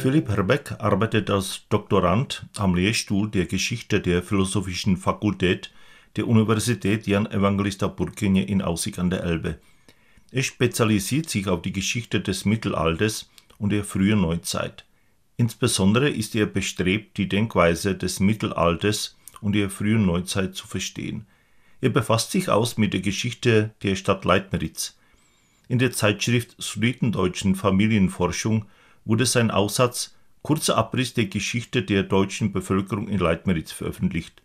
Philipp Herbeck arbeitet als Doktorand am Lehrstuhl der Geschichte der Philosophischen Fakultät der Universität Jan Evangelista Burkyně in Aussig an der Elbe. Er spezialisiert sich auf die Geschichte des Mittelalters und der frühen Neuzeit. Insbesondere ist er bestrebt, die Denkweise des Mittelalters und der frühen Neuzeit zu verstehen. Er befasst sich aus mit der Geschichte der Stadt Leitmeritz. In der Zeitschrift Sudetendeutschen Familienforschung wurde sein Aussatz Kurzer Abriss der Geschichte der deutschen Bevölkerung in Leitmeritz veröffentlicht.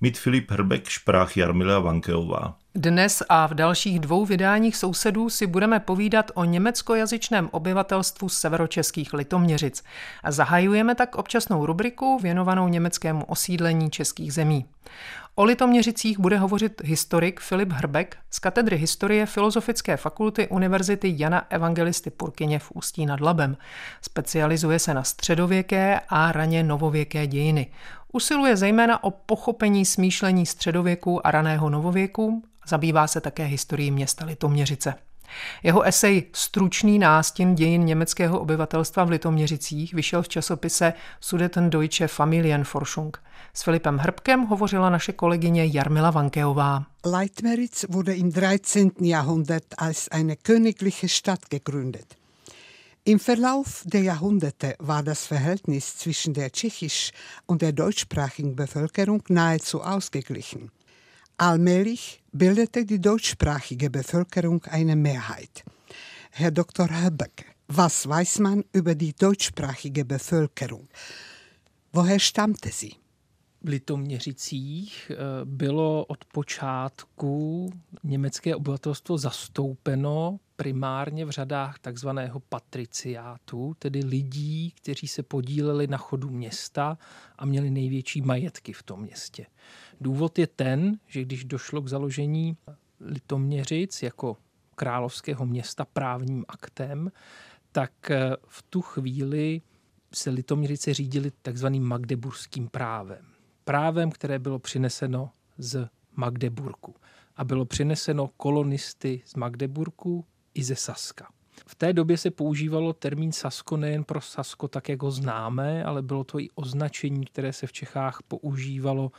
Mit Filip Herbeck sprach Jarmila Vankeová. Dnes a v dalších dvou vydáních sousedů si budeme povídat o německojazyčném obyvatelstvu severočeských Litoměřic. A zahajujeme tak občasnou rubriku věnovanou německému osídlení českých zemí. O Litoměřicích bude hovořit historik Filip Hrbek z katedry historie Filozofické fakulty Univerzity Jana Evangelisty Purkyně v Ústí nad Labem. Specializuje se na středověké a raně novověké dějiny. Usiluje zejména o pochopení smýšlení středověku a raného novověku, zabývá se také historií města Litoměřice. Jeho esej Stručný nástin dějin německého obyvatelstva v Litoměřicích vyšel v časopise Sudetendeutsche Familienforschung. S Filipem Hrbkem hovořila naše kolegyně Jarmila Vankeová. Leitmeritz wurde im 13. Jahrhundert als eine königliche Stadt gegründet. Im Verlauf der Jahrhunderte war das Verhältnis zwischen der tschechisch- und der deutschsprachigen Bevölkerung nahezu ausgeglichen. Allmählich bildete die deutschsprachige Bevölkerung eine Mehrheit. Herr Dr. Höbeck, was weiß man über die deutschsprachige Bevölkerung? Woher stammte sie? v Litoměřicích eh, bylo od počátku německé obyvatelstvo zastoupeno primárně v řadách takzvaného patriciátu, tedy lidí, kteří se podíleli na chodu města a měli největší majetky v tom městě. Důvod je ten, že když došlo k založení Litoměřic jako královského města právním aktem, tak eh, v tu chvíli se Litoměřice řídili takzvaným magdeburským právem právem, které bylo přineseno z Magdeburku. A bylo přineseno kolonisty z Magdeburku i ze Saska. V té době se používalo termín Sasko nejen pro Sasko, tak jak ho známe, ale bylo to i označení, které se v Čechách používalo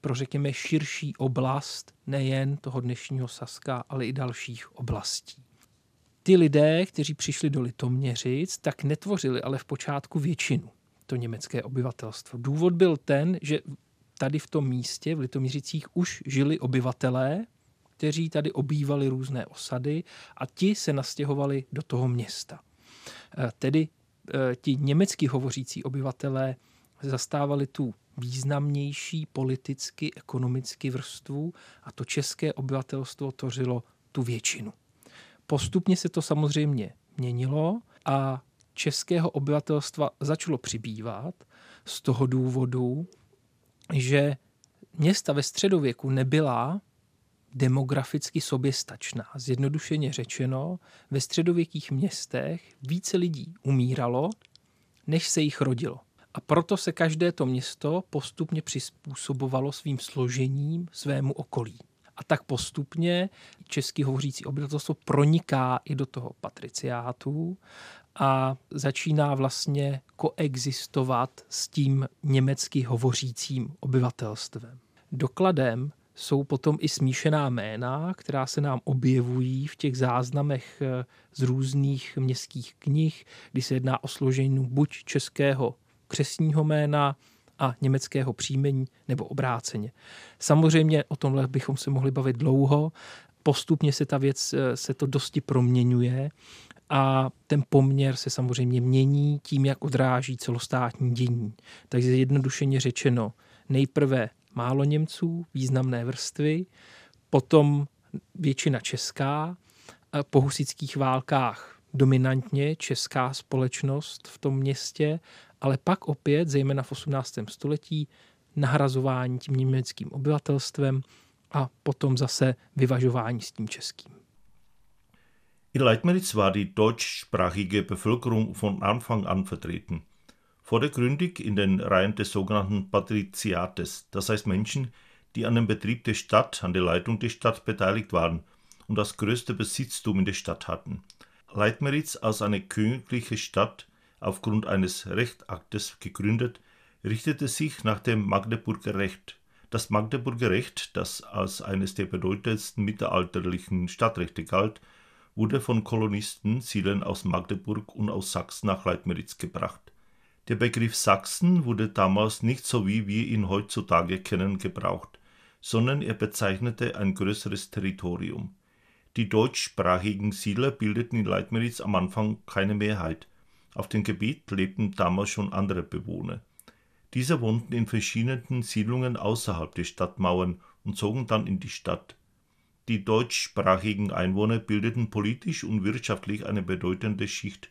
pro, řekněme, širší oblast, nejen toho dnešního Saska, ale i dalších oblastí. Ty lidé, kteří přišli do Litoměřic, tak netvořili ale v počátku většinu to německé obyvatelstvo. Důvod byl ten, že tady v tom místě, v Litomířicích, už žili obyvatelé, kteří tady obývali různé osady a ti se nastěhovali do toho města. E, tedy e, ti německy hovořící obyvatelé zastávali tu významnější politicky, ekonomicky vrstvu a to české obyvatelstvo tvořilo tu většinu. Postupně se to samozřejmě měnilo a českého obyvatelstva začalo přibývat z toho důvodu, že města ve středověku nebyla demograficky soběstačná. Zjednodušeně řečeno, ve středověkých městech více lidí umíralo, než se jich rodilo. A proto se každé to město postupně přizpůsobovalo svým složením svému okolí. A tak postupně český hovořící obyvatelstvo proniká i do toho patriciátu a začíná vlastně koexistovat s tím německy hovořícím obyvatelstvem. Dokladem jsou potom i smíšená jména, která se nám objevují v těch záznamech eh, z různých městských knih, kdy se jedná o složení buď českého křesního jména a německého příjmení nebo obráceně. Samozřejmě o tomhle bychom se mohli bavit dlouho. Postupně se ta věc, eh, se to dosti proměňuje a ten poměr se samozřejmě mění tím, jak odráží celostátní dění. Takže jednodušeně řečeno, nejprve málo Němců, významné vrstvy, potom většina česká, po husických válkách dominantně česká společnost v tom městě, ale pak opět, zejména v 18. století, nahrazování tím německým obyvatelstvem a potom zase vyvažování s tím českým. In Leitmeritz war die deutschsprachige Bevölkerung von Anfang an vertreten. Vordergründig in den Reihen des sogenannten Patriziates, das heißt Menschen, die an dem Betrieb der Stadt, an der Leitung der Stadt beteiligt waren und das größte Besitztum in der Stadt hatten. Leitmeritz als eine königliche Stadt aufgrund eines Rechtaktes gegründet, richtete sich nach dem Magdeburger Recht. Das Magdeburger Recht, das als eines der bedeutendsten mittelalterlichen Stadtrechte galt, wurde von Kolonisten Siedlern aus Magdeburg und aus Sachsen nach Leitmeritz gebracht. Der Begriff Sachsen wurde damals nicht so wie wir ihn heutzutage kennen gebraucht, sondern er bezeichnete ein größeres Territorium. Die deutschsprachigen Siedler bildeten in Leitmeritz am Anfang keine Mehrheit. Auf dem Gebiet lebten damals schon andere Bewohner. Diese wohnten in verschiedenen Siedlungen außerhalb der Stadtmauern und zogen dann in die Stadt. Die deutschsprachigen Einwohner bildeten politisch und wirtschaftlich eine bedeutende Schicht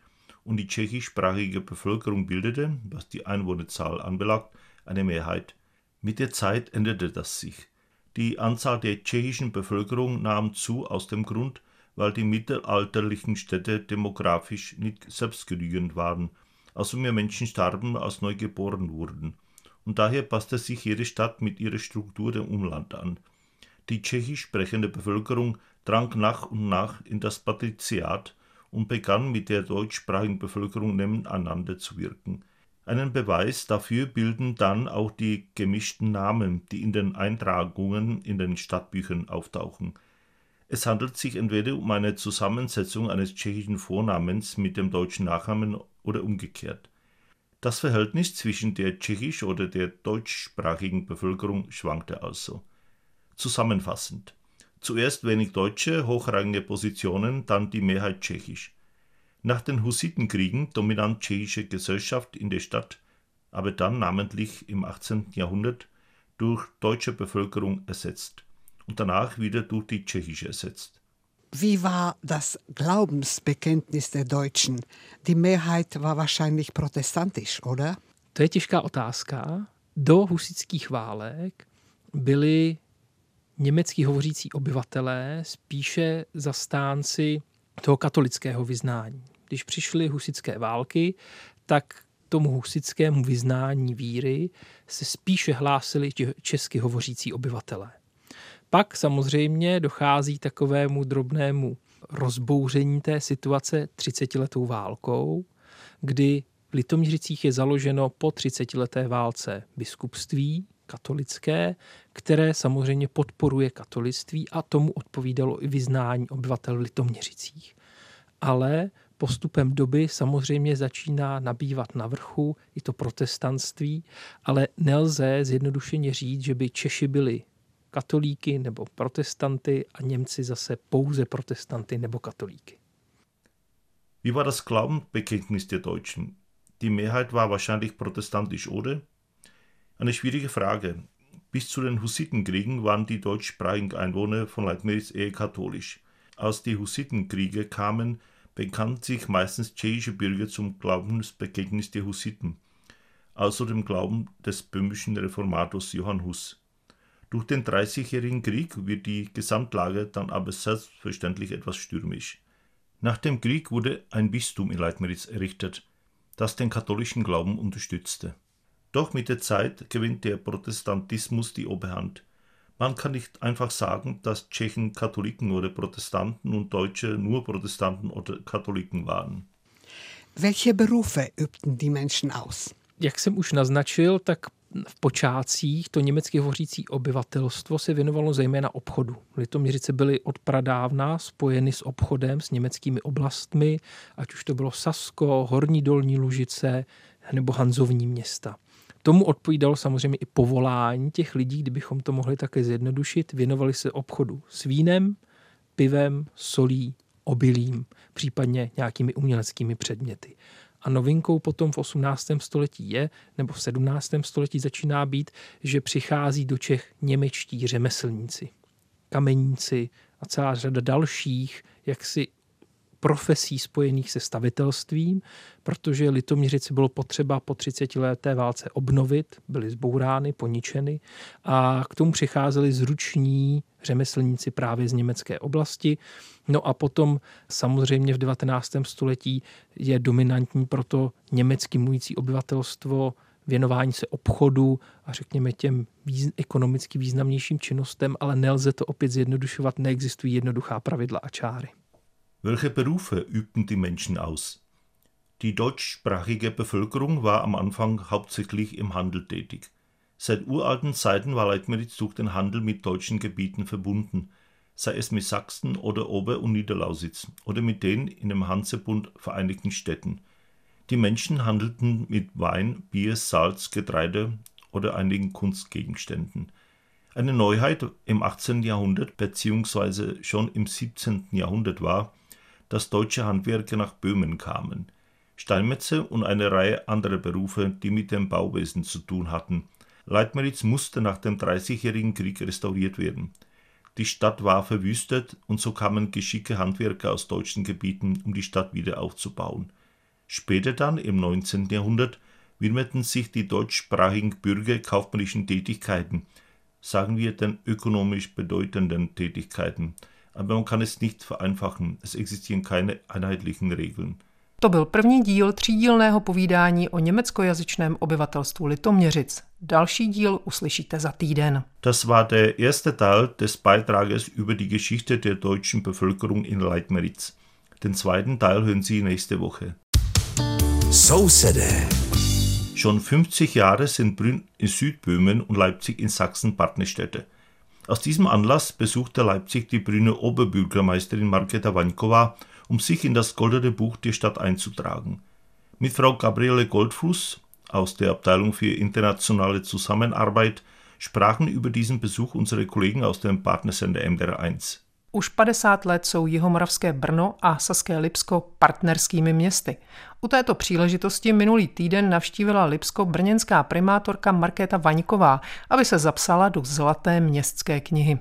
und die tschechischsprachige Bevölkerung bildete, was die Einwohnerzahl anbelangt, eine Mehrheit. Mit der Zeit änderte das sich. Die Anzahl der tschechischen Bevölkerung nahm zu aus dem Grund, weil die mittelalterlichen Städte demografisch nicht selbstgenügend waren, also mehr Menschen starben, als neu geboren wurden. Und daher passte sich jede Stadt mit ihrer Struktur dem Umland an. Die tschechisch sprechende Bevölkerung drang nach und nach in das Patriziat und begann mit der deutschsprachigen Bevölkerung nebeneinander zu wirken. Einen Beweis dafür bilden dann auch die gemischten Namen, die in den Eintragungen in den Stadtbüchern auftauchen. Es handelt sich entweder um eine Zusammensetzung eines tschechischen Vornamens mit dem deutschen Nachnamen oder umgekehrt. Das Verhältnis zwischen der tschechisch- oder der deutschsprachigen Bevölkerung schwankte also. Zusammenfassend. Zuerst wenig Deutsche, hochrangige Positionen, dann die Mehrheit tschechisch. Nach den Hussitenkriegen dominant tschechische Gesellschaft in der Stadt, aber dann namentlich im 18. Jahrhundert durch deutsche Bevölkerung ersetzt und danach wieder durch die tschechische ersetzt. Wie war das Glaubensbekenntnis der Deutschen? Die Mehrheit war wahrscheinlich protestantisch, oder? To je těžká otázka. Do husických válek byli německý hovořící obyvatelé spíše zastánci toho katolického vyznání. Když přišly husické války, tak tomu husickému vyznání víry se spíše hlásili česky hovořící obyvatelé. Pak samozřejmě dochází takovému drobnému rozbouření té situace 30-letou válkou, kdy v Litoměřicích je založeno po 30-leté válce biskupství katolické, které samozřejmě podporuje katolictví a tomu odpovídalo i vyznání obyvatel v Litoměřicích. Ale postupem doby samozřejmě začíná nabývat na vrchu i to protestantství, ale nelze zjednodušeně říct, že by Češi byli katolíky nebo protestanty a Němci zase pouze protestanty nebo katolíky. Wie war das Glaubenbekenntnis der Deutschen? Die Mehrheit war wahrscheinlich protestantisch, oder? Eine schwierige Frage. Bis zu den Hussitenkriegen waren die deutschsprachigen Einwohner von Leitmeritz eher katholisch. Als die Hussitenkriege kamen, bekannten sich meistens tschechische Bürger zum Glaubensbekenntnis der Hussiten, also dem Glauben des böhmischen Reformators Johann Huss. Durch den Dreißigjährigen Krieg wird die Gesamtlage dann aber selbstverständlich etwas stürmisch. Nach dem Krieg wurde ein Bistum in Leitmeritz errichtet, das den katholischen Glauben unterstützte. Doch mit der Zeit gewinnt der Protestantismus die Oberhand. Man kann nicht einfach sagen, dass Tschechen Katholiken oder Protestanten und Deutsche nur Protestanten oder Katholiken waren. Welche Berufe übten die Menschen aus? Jak jsem už naznačil, tak v počátcích to německy hovořící obyvatelstvo se věnovalo zejména obchodu. Litoměřice byly od pradávna spojeny s obchodem s německými oblastmi, ať už to bylo Sasko, Horní dolní Lužice nebo Hanzovní města. Tomu odpovídalo samozřejmě i povolání těch lidí, kdybychom to mohli také zjednodušit. Věnovali se obchodu s vínem, pivem, solí, obilím, případně nějakými uměleckými předměty. A novinkou potom v 18. století je, nebo v 17. století začíná být, že přichází do Čech němečtí řemeslníci, kameníci a celá řada dalších jaksi profesí spojených se stavitelstvím, protože Litoměřici bylo potřeba po 30 leté válce obnovit, byly zbourány, poničeny a k tomu přicházeli zruční řemeslníci právě z německé oblasti. No a potom samozřejmě v 19. století je dominantní proto německy mluvící obyvatelstvo věnování se obchodu a řekněme těm výz- ekonomicky významnějším činnostem, ale nelze to opět zjednodušovat, neexistují jednoduchá pravidla a čáry. Welche Berufe übten die Menschen aus? Die deutschsprachige Bevölkerung war am Anfang hauptsächlich im Handel tätig. Seit uralten Zeiten war Leitmeritz durch den Handel mit deutschen Gebieten verbunden, sei es mit Sachsen oder Ober- und Niederlausitz oder mit den in dem Hansebund vereinigten Städten. Die Menschen handelten mit Wein, Bier, Salz, Getreide oder einigen Kunstgegenständen. Eine Neuheit im 18. Jahrhundert bzw. schon im 17. Jahrhundert war, dass deutsche Handwerker nach Böhmen kamen. Steinmetze und eine Reihe anderer Berufe, die mit dem Bauwesen zu tun hatten. Leitmeritz musste nach dem Dreißigjährigen Krieg restauriert werden. Die Stadt war verwüstet und so kamen geschicke Handwerker aus deutschen Gebieten, um die Stadt wieder aufzubauen. Später dann, im 19. Jahrhundert, widmeten sich die deutschsprachigen Bürger kaufmännischen Tätigkeiten, sagen wir den ökonomisch bedeutenden Tätigkeiten, aber man kann es nicht vereinfachen. Es existieren keine einheitlichen Regeln. To byl první díl třídílného povídání o německojazyčném obyvatelstvu Litoměřic. Další díl uslyšíte za týden. Das war der erste Teil des Beitrages über die Geschichte der deutschen Bevölkerung in Leitmeritz. Den zweiten Teil hören Sie nächste Woche. Sousede. Schon 50 Jahre sind Brünn in Südböhmen und Leipzig in Sachsen Partnerstädte. Aus diesem Anlass besuchte Leipzig die Brünner Oberbürgermeisterin Marketa Wankova, um sich in das Goldene Buch der Stadt einzutragen. Mit Frau Gabriele Goldfuß aus der Abteilung für internationale Zusammenarbeit sprachen über diesen Besuch unsere Kollegen aus dem Partnersender MDR1. Už 50 let jsou Jihomoravské Brno a Saské Lipsko partnerskými městy. U této příležitosti minulý týden navštívila Lipsko brněnská primátorka Markéta Vaňková, aby se zapsala do Zlaté městské knihy.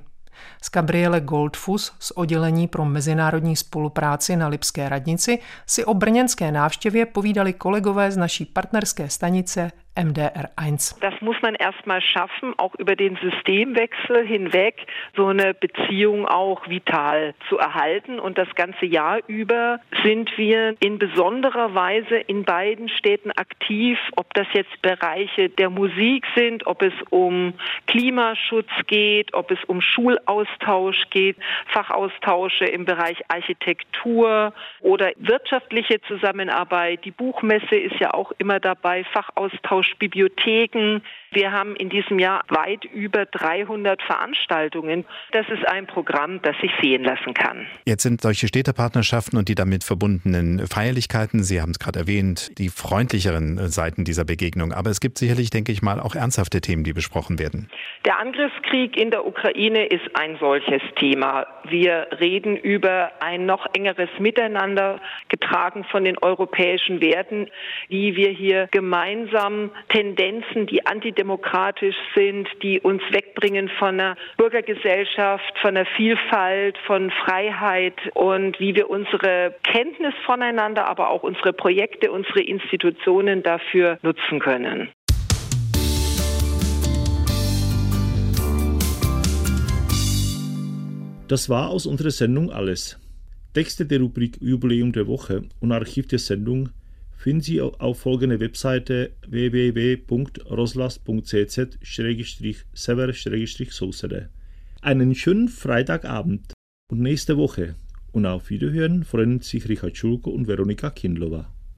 Z Gabriele Goldfuss z oddělení pro mezinárodní spolupráci na Lipské radnici si o brněnské návštěvě povídali kolegové z naší partnerské stanice MDR1. Das muss man erstmal schaffen, auch über den Systemwechsel hinweg so eine Beziehung auch vital zu erhalten. Und das ganze Jahr über sind wir in besonderer Weise in beiden Städten aktiv, ob das jetzt Bereiche der Musik sind, ob es um Klimaschutz geht, ob es um Schulaustausch geht, Fachaustausche im Bereich Architektur oder wirtschaftliche Zusammenarbeit. Die Buchmesse ist ja auch immer dabei, Fachaustausch Bibliotheken. Wir haben in diesem Jahr weit über 300 Veranstaltungen. Das ist ein Programm, das sich sehen lassen kann. Jetzt sind solche Städtepartnerschaften und die damit verbundenen Feierlichkeiten, Sie haben es gerade erwähnt, die freundlicheren Seiten dieser Begegnung. Aber es gibt sicherlich, denke ich mal, auch ernsthafte Themen, die besprochen werden. Der Angriffskrieg in der Ukraine ist ein solches Thema. Wir reden über ein noch engeres Miteinander, getragen von den europäischen Werten, wie wir hier gemeinsam Tendenzen, die antidemokratisch sind, die uns wegbringen von einer Bürgergesellschaft, von einer Vielfalt, von Freiheit und wie wir unsere Kenntnis voneinander, aber auch unsere Projekte, unsere Institutionen dafür nutzen können. Das war aus unserer Sendung alles. Texte der Rubrik Jubiläum der Woche und Archiv der Sendung finden Sie auf folgende Webseite www.roslas.cz-sever-sousede. Einen schönen Freitagabend und nächste Woche. Und auf Wiederhören freuen sich Richard Schulko und Veronika Kindlova.